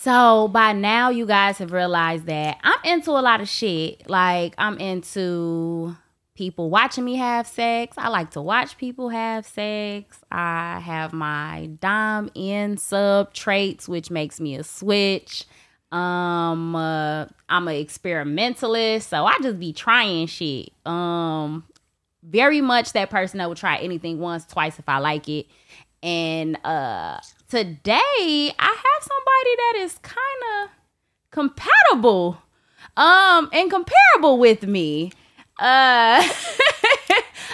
So by now, you guys have realized that I'm into a lot of shit. Like I'm into people watching me have sex. I like to watch people have sex. I have my dom in sub traits, which makes me a switch. Um, uh, I'm an experimentalist, so I just be trying shit. Um, very much that person that would try anything once, twice if I like it. And uh today I have somebody that is kind of compatible um and comparable with me. Uh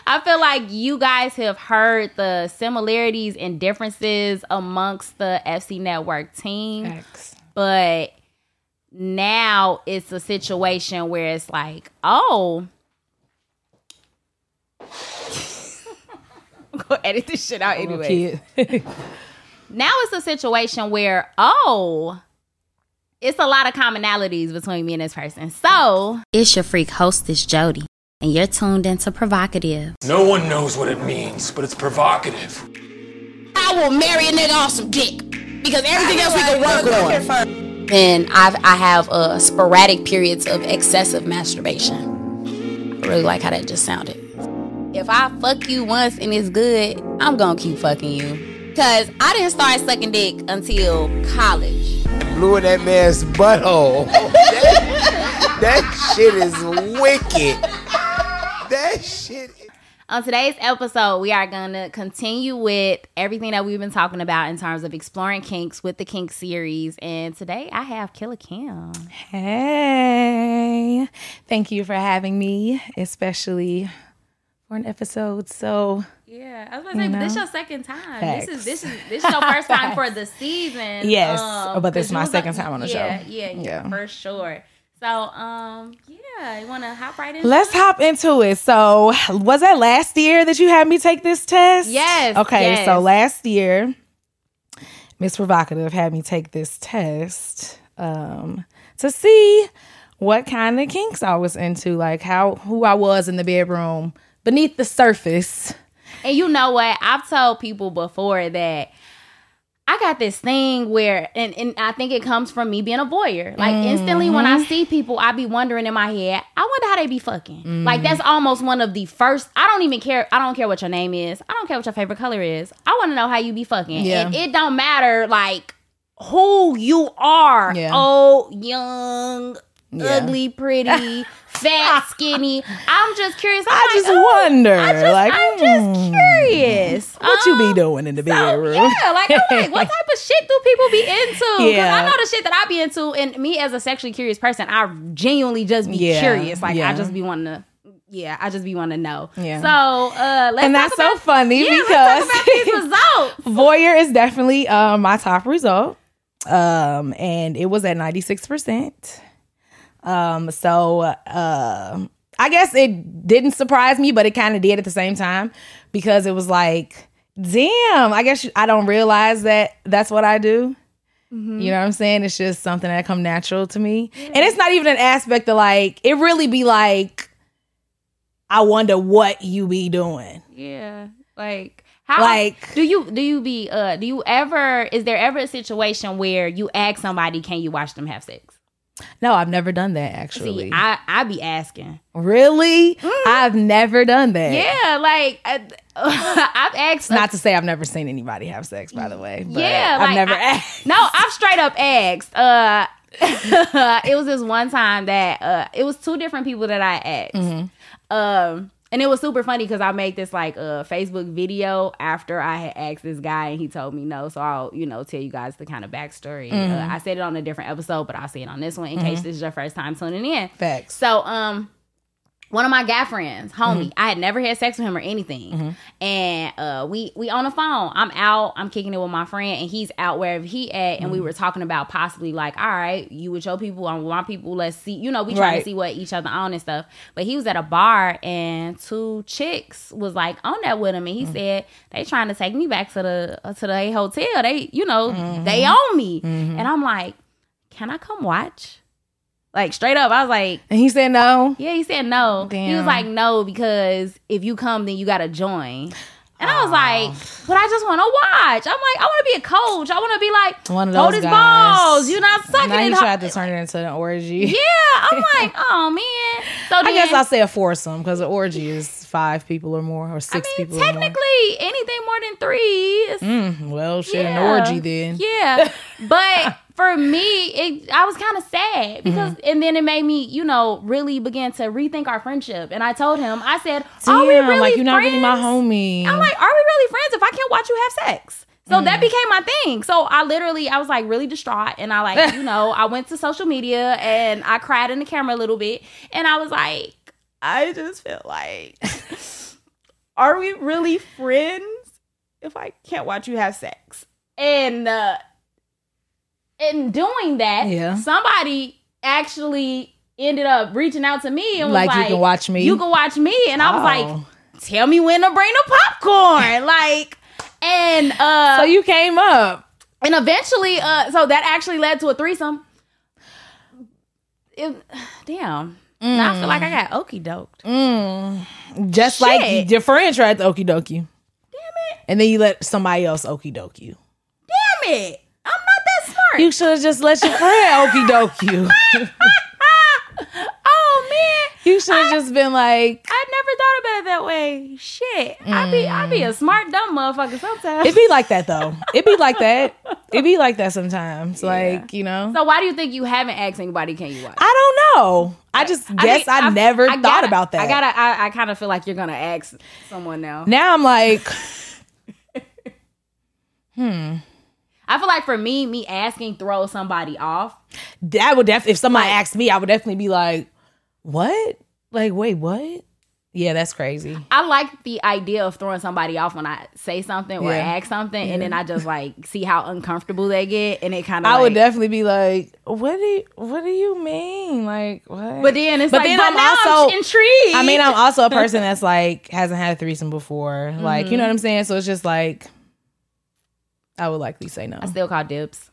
I feel like you guys have heard the similarities and differences amongst the FC Network team. X. But now it's a situation where it's like, oh, I'm gonna edit this shit out anyway. kid. Now it's a situation where, oh, it's a lot of commonalities between me and this person. So it's your freak hostess, Jody, and you're tuned into PrHOEvocative. No one knows what it means, but it's provocative. I will marry a nigga off some dick because everything else we can work on. And I've I have uh, sporadic periods of excessive masturbation. I really like how that just sounded. If I fuck you once and it's good, I'm gonna keep fucking you. Cause I didn't start sucking dick until college. blew in that man's butthole. that, that shit is wicked. That shit. On today's episode, we are gonna continue with everything that we've been talking about in terms of exploring kinks with the kink series. And today I have Killer Kim. Hey, thank you for having me, especially for an episode so Yeah, I was gonna say, but this is your second time. This is this is this is your first time for the season. Yes, but this is my second time on the yeah, show. Yeah, yeah, Yeah. for sure. So, um, yeah, you wanna hop right in? Let's hop into it. So, was that last year that you had me take this test? Yes, Okay, yes. so last year, Miss Provocative had me take this test um, to see what kind of kinks I was into, like how who I was in the bedroom beneath the surface. And you know what? I've told people before that I got this thing where, and, and I think it comes from me being a voyeur. Like instantly when Mm-hmm. I see people, I be wondering in my head, I wonder how they be fucking. Mm-hmm. Like that's almost one of the first. I don't even care. I don't care what your name is. I don't care what your favorite color is. I want to know how you be fucking. Yeah. And it don't matter like who you are. Yeah. Old, young, Yeah. ugly, pretty, fat, skinny. I'm just curious. I'm I like, just oh, wonder, I just, like, I'm just hmm, curious. what you Um, be doing in the so, bedroom? yeah, like I'm like, what type of shit do people be into? Because Yeah. I know the shit that I be into, and me as a sexually curious person, I genuinely just be Yeah, curious. Like yeah. I just be wanting to, yeah, I just be wanting to know. Yeah. So uh, let's and talk that's so funny Yeah, because let's talk about these results. Voyeur is definitely uh, my top result. Um, and it was at 96%. Um, so uh, I guess it didn't surprise me, but it kind of did at the same time because it was like, damn, I guess I don't realize that that's what I do. Mm-hmm. You know what I'm saying? It's just something that come natural to me. And it's not even an aspect of like, it really be like, I wonder what you be doing. Yeah, like how Like- do you do you be uh do you ever is there ever a situation where you ask somebody can you watch them have sex? No, I've never done that actually. See, I I be asking. Really? I've never done that. Yeah, like I, I've asked. Not to say I've never seen anybody have sex, by the way. But yeah, I've like, never I- asked. No, I've straight up asked. Uh, it was this one time that uh, it was two different people that I asked. Mm-hmm. Um, and it was super funny because I made this like uh, Facebook video after I had asked this guy and he told me no. So I'll you know tell you guys the kind of backstory. Mm-hmm. Uh, I said it on a different episode, but I'll say it on this one in case this is your first time tuning in. Facts. So um one of my guy friends, homie, Mm-hmm. I had never had sex with him or anything. And uh we we on the phone. I'm out, I'm kicking it with my friend, and he's out wherever he at. And we Mm-hmm. were talking about possibly like, all right, you with your people, I'm with my people, let's see, you know, we trying Right. to see what each other on and stuff. But he was at a bar and two chicks was like on that with him, and Mm-hmm. he said they trying to take me back to the uh, to the hotel. They, you know, Mm-hmm. they own me. And I'm like, can I come watch? Like straight up, I was like, And he said no. yeah, he said no. He was like, no, because if you come, then you gotta join. And I was like, but I just want to watch. I'm like, I want to be a coach. I want to be like, One of hold his guys. balls. You're not sucking Now it. he hard." tried to turn it into an orgy. Yeah, I'm like, oh man. So I then, guess I'll say a foursome because an orgy is five people or more or I six mean, people or more. technically, anything more than three is Mm, well, shit, yeah. an orgy then. Yeah, but for me, it I was kind of sad because, Mm-hmm. and then it made me, you know, really begin to rethink our friendship. And I told him, I said, "Are we really like you're not friends? really my homie. I'm like, are we really friends if I can't watch you have sex? So Mm. that became my thing. So I literally, I was like really distraught, and I like, you know, I went to social media and I cried in the camera a little bit, and I was like, I just feel like, are we really friends if I can't watch you have sex? And uh, in doing that, Yeah. somebody actually ended up reaching out to me and was Like, like, you can watch me? You can watch me, and I was Oh. like, tell me when to bring the popcorn like and uh so you came up. and eventually uh so that actually led to a threesome it, damn now i feel like i got okey doked Just Shit. like your friend tried to okie doke you. Damn it. And then you let somebody else okie doke you. damn it i'm not that smart You should have just let your friend okie doke you. oh man You should have just been like, i never thought about it that way shit i be i be a mm. smart dumb motherfucker sometimes it be like that though. It be like that. It be like that sometimes. Like, you know. so why do you think you haven't asked anybody can you watch I don't know. I just guess think I, I've- never I thought gotta- about that. I gotta. I, I kind of feel like you're gonna ask someone now. now I'm like, hmm. I feel like for me, me asking throws somebody off. that would definitely if somebody Like- asked me, I would definitely be like, What? Like, wait, what? Yeah, that's crazy. I like the idea of throwing somebody off when I say something or Yeah. ask something, and then I just like see how uncomfortable they get, and it kind of. I like, would definitely be like, What do you what do you mean? Like what? But then it's But like, then but I'm also- I'm intrigued. I mean, I'm also a person that's like hasn't had a threesome before. Like, Mm-hmm. you know what I'm saying? So it's just like I would likely say no. I still call dibs.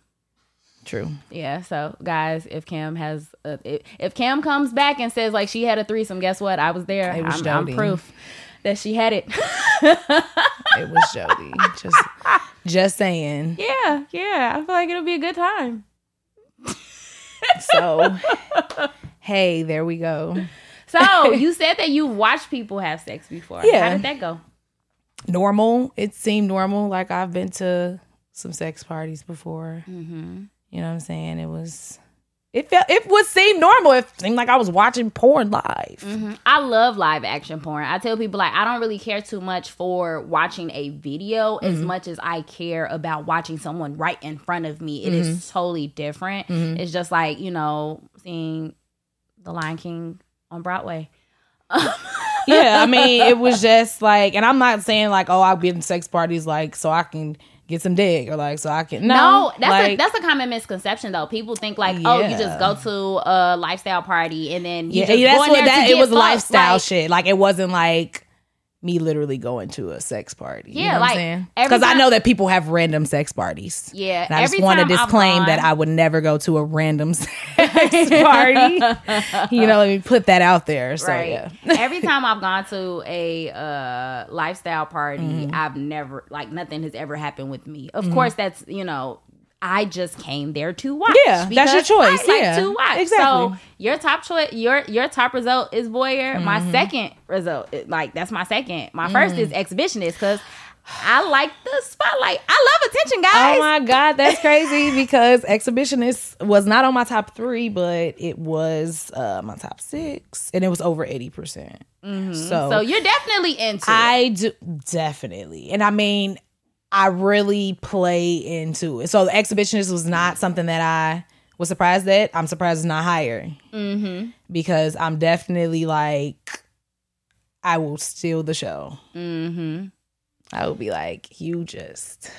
True. Yeah. So guys, if Cam has, a, if, if Cam comes back and says like she had a threesome, guess what? I was there. It was I'm, I'm proof that she had it. It was Jody. just just saying. yeah. Yeah. I feel like it'll be a good time. So hey, there we go. So you said that you watched people have sex before. Yeah. How did that go? Normal. It seemed normal. Like I've been to some sex parties before. Mm-hmm. You know what I'm saying? It was it felt it would seem normal. It seemed like I was watching porn live. Mm-hmm. I love live action porn. I tell people like I don't really care too much for watching a video as mm-hmm. much as I care about watching someone right in front of me. It is totally different. It's just like, you know, seeing The Lion King on Broadway. yeah, I mean, it was just like, and I'm not saying like, oh, I'll be in sex parties like so I can get some dick or like so I can. No, No, that's like, a that's a common misconception though. People think like, oh, you just go to a lifestyle party and then you yeah, that's what that it was fucked. lifestyle Like, shit. Like it wasn't like me literally going to a sex party. Yeah, you know what like, I'm saying? Because I know that people have random sex parties. Yeah, and I just want to disclaim that I would never go to a random sex party. you know, let me put that out there. So right. yeah. Every time I've gone to a uh, lifestyle party, Mm-hmm. I've never like nothing has ever happened with me. Of course, that's you know. I just came there to watch. Yeah, that's your choice, I like yeah. to watch. Exactly. So your top choice, your your top result is voyeur. My Mm-hmm. second result, like that's my second. My first is exhibitionist because I like the spotlight. I love attention, guys. Oh my god, that's crazy because exhibitionist was not on my top three, but it was uh, my top six, and it was over eighty percent. So, Mm-hmm. so you're definitely into. it. I do definitely, and I mean, I really play into it. So the exhibitionist was not something that I was surprised at. I'm surprised it's not higher Mm-hmm. because I'm definitely like, I will steal the show. Mm-hmm. I would be like, you just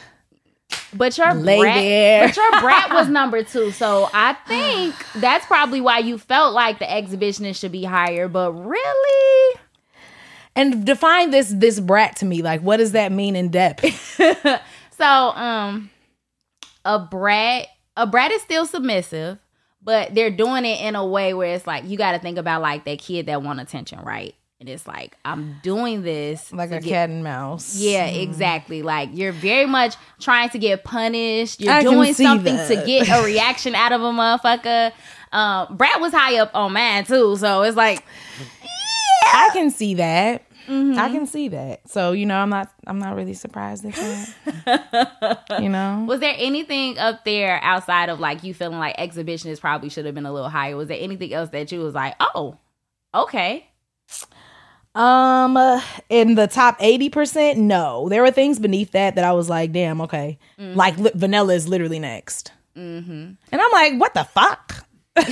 But your Lay brat, there. but your brat was number two, so I think that's probably why you felt like the exhibitionist should be higher. But really, and define this this brat to me. Like, what does that mean in depth? so um, a brat, a brat is still submissive, but they're doing it in a way where it's like you got to think about like that kid that want attention, right? and it's like I'm doing this like a get- cat and mouse. Yeah, exactly. Like you're very much trying to get punished. You're I doing something to get a reaction out of a motherfucker. Um, Brat was high up on mine too, so it's like I can see that. Mm-hmm. I can see that. So you know, I'm not. I'm not really surprised at that. you know. Was there anything up there outside of like you feeling like exhibitionist probably should have been a little higher? Was there anything else that you was like, oh, okay, Um, uh, in the top eighty percent, no. There were things beneath that that I was like, damn, okay. Mm-hmm. Like li- vanilla is literally next, mm-hmm. and I'm like, what the fuck? I'm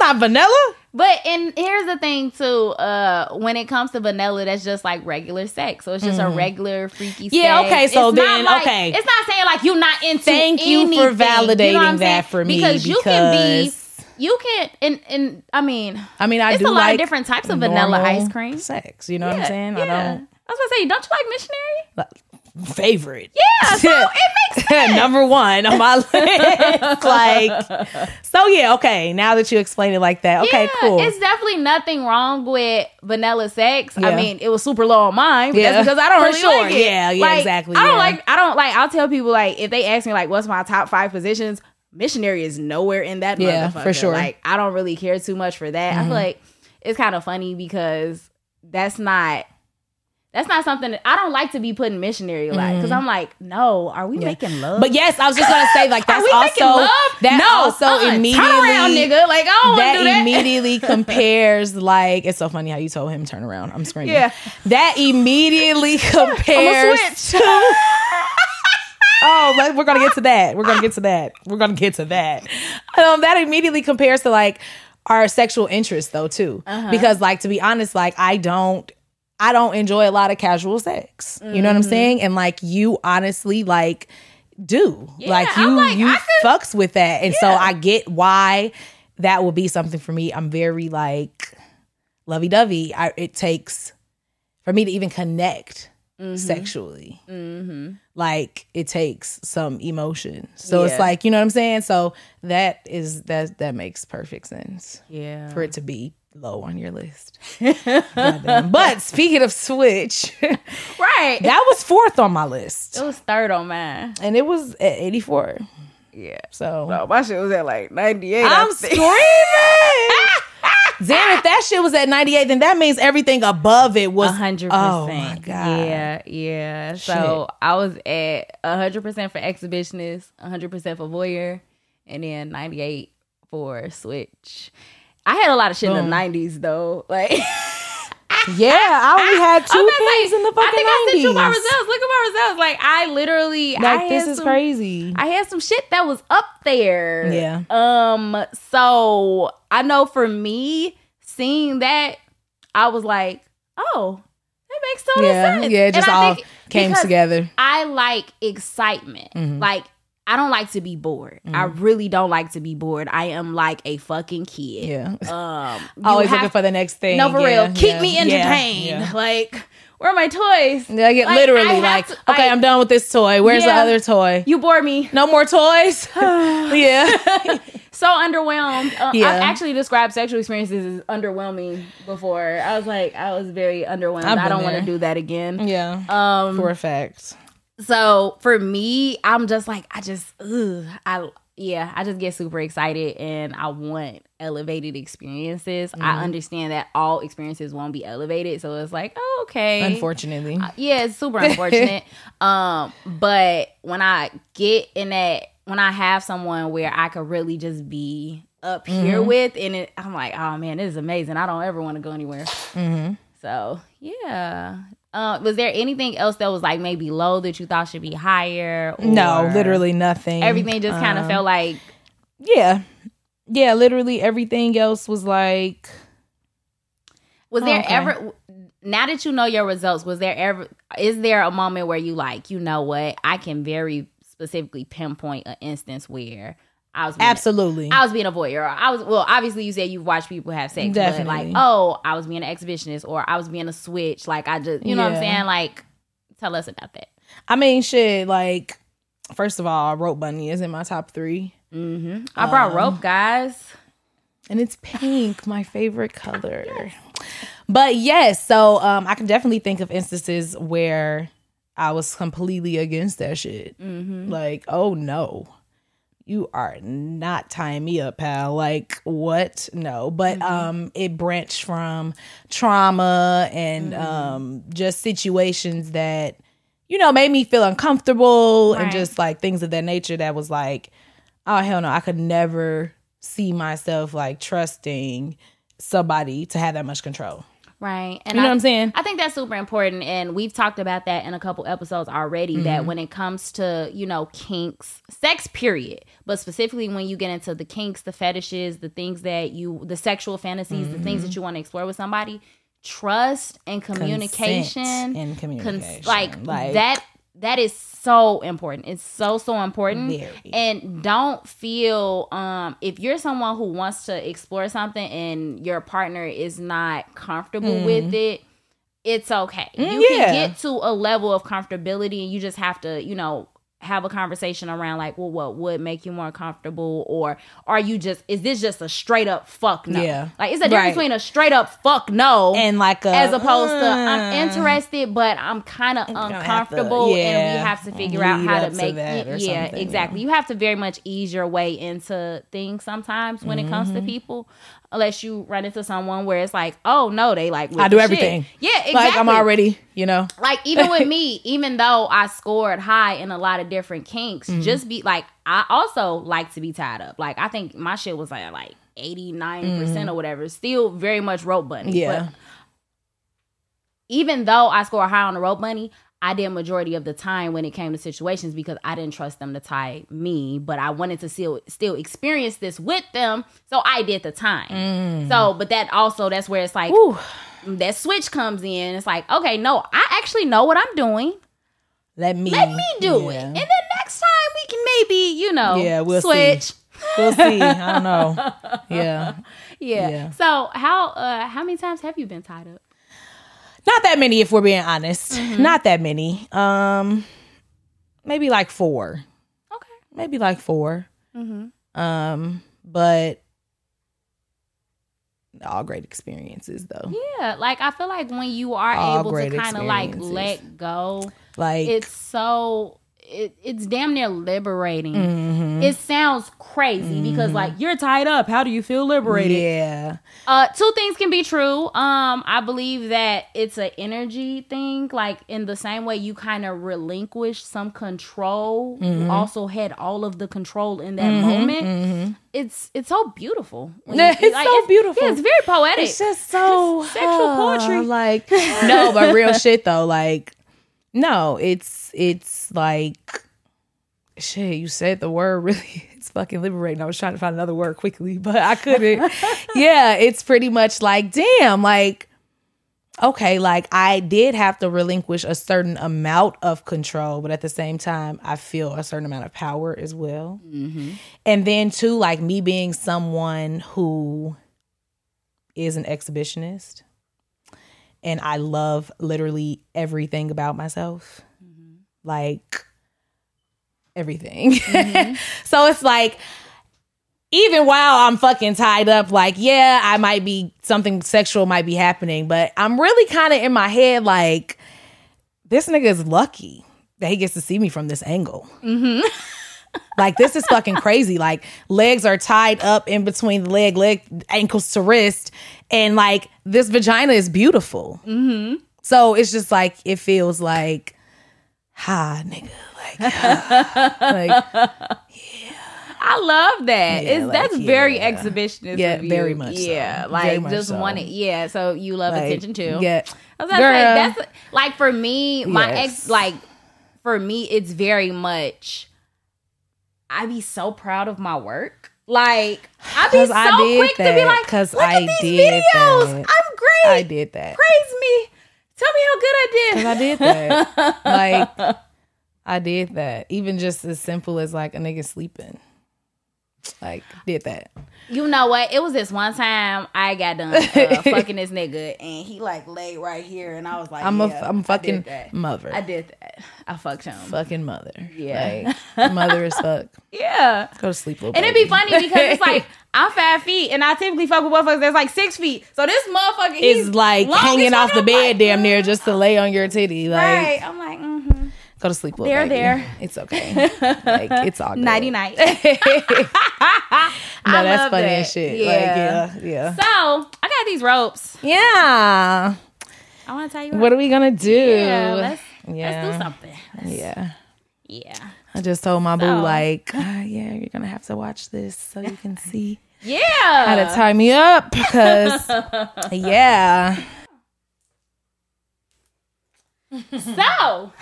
not vanilla. But and here's the thing too. Uh, when it comes to vanilla, that's just like regular sex. So it's just a regular freaky. Mm-hmm. Yeah, sex. okay, so It's then, like- okay. It's not saying like you're not into. Thank you for anything, you know validating that saying? for me, because you can be. You can and and I mean, I mean, I it's do a lot like of different types of vanilla ice cream. sex. You know what I'm saying? yeah. I don't I was gonna say, don't you like missionary? Favorite. Yeah, so it makes sense. number one on my list. like, so yeah, okay. Now that you explain it like that, okay, yeah, cool. It's definitely nothing wrong with vanilla sex. I mean, it was super low on mine, Yeah, that's because I don't for really sure. like it. Yeah, yeah, Like, exactly, I don't yeah. like. I don't like. I'll tell people like if they ask me like, what's my top five positions. Missionary is nowhere in that. Yeah, motherfucker. for sure. Mm-hmm. Like I don't really care too much for that. I feel like it's kind of funny because that's not. That's not something that I don't like to be put in missionary like because I'm like, no, are we making love? Mm-hmm. But yes, I was just gonna say like Are that's also love? that no, also uh-uh. immediately turn around, nigga. Like I don't that do that. immediately compares like it's so funny how you told him turn around. I'm screaming. Yeah. That immediately compares to Oh, we're gonna get to that. We're gonna get to that. We're gonna get to that. Um, that immediately compares to like our sexual interests though too. Uh-huh. Because like to be honest, like I don't I don't enjoy a lot of casual sex. You know what I'm Mm-hmm. saying? And like you honestly like do. like you like, you could- fucks with that. And so I get why that would be something for me. I'm very like lovey dovey. I it takes for me to even connect Mm-hmm. sexually. Like it takes some emotion. So it's like, you know what I'm saying? So that is that that makes perfect sense yeah. for it to be low on your list. But speaking of Switch, Right. that was fourth on my list. it was third on mine. And it was at 84. Yeah. So No, my shit was at like 98. I'm screaming. Damn, if that shit was at 98, then that means everything above it was A hundred Oh percent. my god. Yeah, yeah. So I was at a hundred percent for exhibitionist, a hundred percent for voyeur, and then ninety eight for switch. I had a lot of shit in the nineties though. Like Yeah, I only had two I'm things like- in the fucking I think I sent you my 90s. results. Look at my results. Like I literally Like had this is some- crazy. I had some shit that was up there. Yeah. Um. So I know for me, seeing that, I was like, oh, that makes total Yeah, sense. yeah, it just I all came together. Mm-hmm. I like excitement. Like I don't like to be bored. I really don't like to be bored. I am like a fucking kid. Yeah. Um. Always looking for the next thing. No, for Yeah, real. Keep yeah, me entertained. yeah. Like, where are my toys? Yeah, I get Like, literally I like, to- okay, like, I'm done with this toy. Where's the other toy? You bore me. no more toys? yeah. so underwhelmed. Uh, Yeah. I've actually described sexual experiences as underwhelming before. I was like, I was very underwhelmed. I don't want to do that again. Yeah. Um, for a fact. So for me, I'm just like, I just, ugh, I yeah, I just get super excited and I want elevated experiences. Mm-hmm. I understand that all experiences won't be elevated, so it's like, oh, okay, Unfortunately. yeah, it's super unfortunate. um, but when I get in that, when I have someone where I could really just be up here with, and it, I'm like, oh man, this is amazing. I don't ever want to go anywhere. So yeah. Uh, was there anything else that was like maybe low that you thought should be higher? no, literally nothing. Everything just kind of Um, felt like Yeah. Yeah, literally everything else was like Was there okay. ever now that you know your results, was there ever is there a moment where you like, you know what, I can very specifically pinpoint an instance where I was being absolutely. I was being a voyeur. I was well, obviously you said you've watched people have sex, but Definitely. like, oh, I was being an exhibitionist or I was being a switch. Like I just you know what I'm saying? Like tell us about that. I mean shit, like first of all, Rope Bunny is in my top three. I brought Um, rope, guys. And it's pink, my favorite color. But yes, so um, I can definitely think of instances where I was completely against that shit. Mm-hmm. Like, oh no, you are not tying me up, pal. Like, what? No. But Mm-hmm. um, it branched from trauma and Mm-hmm. um, just situations that you know made me feel uncomfortable and just like things of that nature. That was like, oh hell no, I could never see myself like trusting somebody to have that much control. Right. And You know I, what I'm saying? I think that's super important. And we've talked about that in a couple episodes already Mm-hmm. that when it comes to, you know, kinks, sex, period, but specifically when you get into the kinks, the fetishes, the things that you, the sexual fantasies, the Mm-hmm. things that you want to explore with somebody, trust and communication. and cons- communication. like, Like- that. That is so important. It's so so important. Very. And don't feel um if you're someone who wants to explore something and your partner is not comfortable with it, it's okay. you Mm, yeah. can get to a level of comfortability and you just have to, you know, have a conversation around like, well, what would make you more comfortable, or are you just is this just a straight up fuck no? Yeah. like it's a difference Right. between a straight up fuck no and like a, as opposed to uh, I'm interested, but I'm kind of have to- uncomfortable, and we have to figure out how to to make or it. Yeah, exactly. You have to very much ease your way into things sometimes when it comes Mm-hmm. to people, unless you run into someone where it's like, oh no, they like I do shit. everything. Yeah, exactly. Like I'm already, you know. like even with me, even though I scored high in a lot of different kinks, Mm-hmm. just be like I also like to be tied up. Like I think my shit was like like 89% or whatever. Still very much rope bunny. Mm-hmm. Yeah. But even though I scored high on the rope bunny, I did majority of the time when it came to situations because I didn't trust them to tie me, but I wanted to still still experience this with them, so I did the time. So, but that also that's where it's like Mm. Ooh, that switch comes in. It's like, okay, no, I actually know what I'm doing. let me Let me do it, and then next time we can maybe you know Yeah, we'll switch. see. We'll see. I don't know. Yeah. Yeah. Yeah. So how uh how many times have you been tied up? Not that many if we're being honest. Mm-hmm. Not that many. Um maybe like 4. Okay. Maybe like 4. Mm-hmm. Um but all great experiences though. Yeah, like I feel like when you are All able to kind of like let go, Like it's so it, it's damn near liberating. mhm. It sounds crazy because like you're tied up. How do you feel liberated? Yeah. Uh, two things can be true. Um, I believe that it's an energy thing. Like in the same way you kind of relinquish some control, Mm-hmm. you also had all of the control in that moment. It's it's so beautiful. You- mm-hmm. it's so beautiful. Yeah, it's very poetic. It's just so Sexual poetry. Like no, but real shit though. Like no, it's it's like shit. You said the word really. It's fucking liberating. I was trying to find another word quickly, but I couldn't. yeah, it's pretty much like damn. Like okay, like I did have to relinquish a certain amount of control, but at the same time, I feel a certain amount of power as well. Mm-hmm. And then too, like me being someone who is an exhibitionist and I love literally everything about myself. Mm-hmm. Like everything. Mm-hmm. so it's like even while I'm fucking tied up, like, yeah, I might be something sexual might be happening, but I'm really kind of in my head like, this nigga is lucky that he gets to see me from this angle. Mm-hmm. Like this is fucking crazy. Like legs are tied up in between the leg, leg, ankles to wrist, and like this vagina is beautiful. Mm-hmm. So it's just like it feels like, ha, nigga, like, like I love that. Yeah, it's like, that's very yeah. exhibitionist. Yeah, of you. very much so. Yeah, Very like much just so. want it. Yeah, so you love like, attention too. Yeah, I was gonna say, Girl. that's like for me, my Yes. ex, like for me, it's very much. I be so proud of my work. Like I be so I quick to be that, like, look I at these did videos. that. I'm great. I did that. Praise me. Tell me how good I did. Cause I did that. like I did that. Even just as simple as like a nigga sleeping. like did that. You know what? It was this one time I got done uh, fucking this nigga, and he like laid right here, and I was like, I'm a yeah, I'm fucking that. mother. I did that. I fucked him. fucking mother. Yeah. Like, mother is fuck. Yeah. Go to sleep, little And it'd be funny because it's like I'm five feet and I typically fuck with motherfuckers that's like six feet. So this motherfucker is like hanging off the bed like, damn near just to lay on your titty. Like Right. I'm like, mm-hmm. Go to sleep, little There, baby. there. It's okay. like it's all good. nighty night. No, I that's love funny that. as shit. Yeah. Like yeah, yeah. So I got these ropes. Yeah. I want to tell you What are we gonna do? Yeah, let's Yeah. let's do something. Let's- Yeah. yeah. I just told my boo like, uh, yeah, you're gonna have to watch this so you can see Yeah. how to tie me up because yeah. so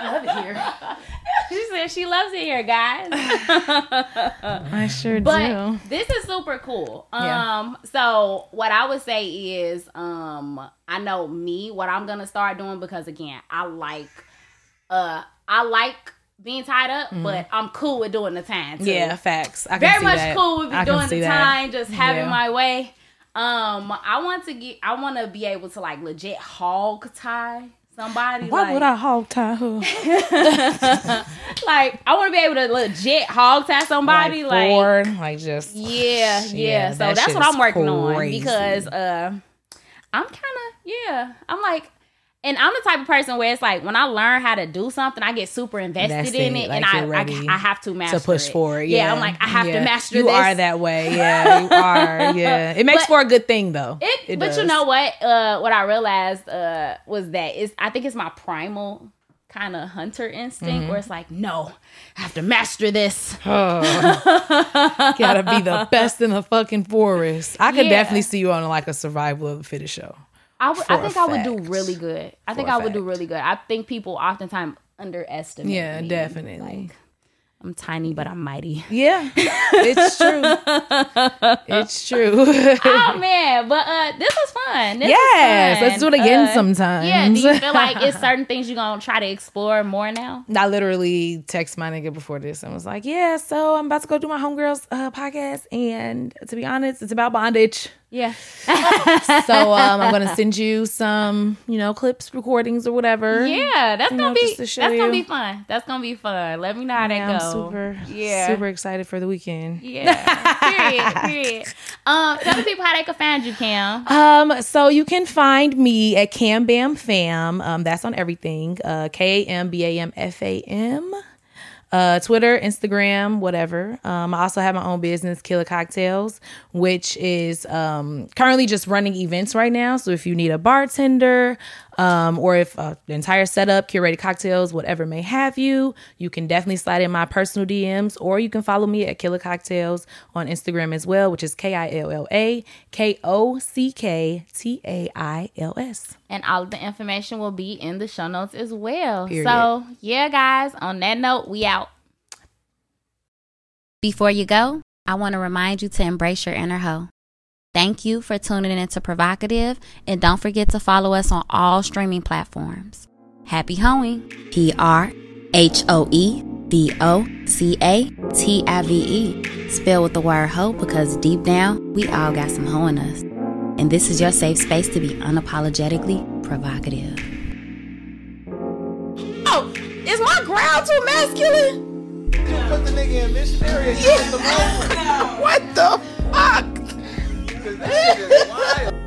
I love it here. she said she loves it here, guys. I sure But do. this is super cool. Yeah. Um, so what I would say is, um, I know me, what I'm gonna start doing because again, I like, uh, I like being tied up, but I'm cool with doing the time too. Yeah, facts. I can very see much that. cool with I doing see the that. time, just having Yeah. my way. Um, I want to get, I want to be able to like legit hog tie somebody. Why like, would I hog tie her? like? I want to be able to legit hog tie somebody. Like, forward, like just yeah, yeah. Yeah, So that that's what I'm working on because uh, I'm kind of yeah. I'm like. And I'm the type of person where it's like when I learn how to do something, I get super invested in it, it, like and I, I I have to master to push it. forward. Yeah, I'm like I have yeah. to master this. You this. are that way. Yeah, you are. Yeah, it makes But- for a good thing though. It, but does. you know what? Uh, what I realized uh, was that it's. I think it's my primal kind of hunter instinct, Mm-hmm. where it's like, no, I have to master this. gotta be the best in the fucking forest. I could Yeah. definitely see you on like a survival of the fittest show. I would- I think I would do really good. I think I would do really good. I think people oftentimes underestimate. Yeah, me. definitely. Like, I'm tiny, but I'm mighty. Yeah, it's true. it's true. oh man, but uh, this was fun. This was fun. let's do it again Uh, sometimes. Yeah, do you feel like it's certain things you're gonna try to explore more now? I literally text my nigga before this and was like, "Yeah, so I'm about to go do my homegirls uh, podcast, and to be honest, it's about bondage. Yeah. So um, I'm gonna send you some, you know, clips, recordings, or whatever. Yeah, that's gonna know, be to that's show gonna be fun. That's gonna be fun. Let me know how that Yeah, I'm goes. super, Yeah. super excited for the weekend. Yeah. period. Period. Um, tell the people how they can find you, Cam. Um, so you can find me at Kam Bam Fam. Um, that's on everything. Uh, K A M B A M F A M. Uh, Twitter, Instagram, whatever. Um, I also have my own business, Killa Kocktails, which is um, currently just running events right now. So if you need a bartender, um, or if uh, the entire setup, curated cocktails, whatever may have you, you can definitely slide in my personal DMs, or you can follow me at Killa Kocktails on Instagram as well, which is K I L L A K O C K T A I L S. And all of the information will be in the show notes as well. Period. So yeah, guys, on that note, we out. Before you go, I want to remind you to embrace your inner hoe. Thank you for tuning in to PrHOEvocative, and don't forget to follow us on all streaming platforms. Happy hoeing. P R H O E V O C A T I V E. Spell with the word hoe because deep down, we all got some hoe in us. And this is your safe space to be unapologetically provocative. Oh, is my growl too masculine? Put the nigga in missionary and yeah. the. What the fuck? 'Cause that shit is wild.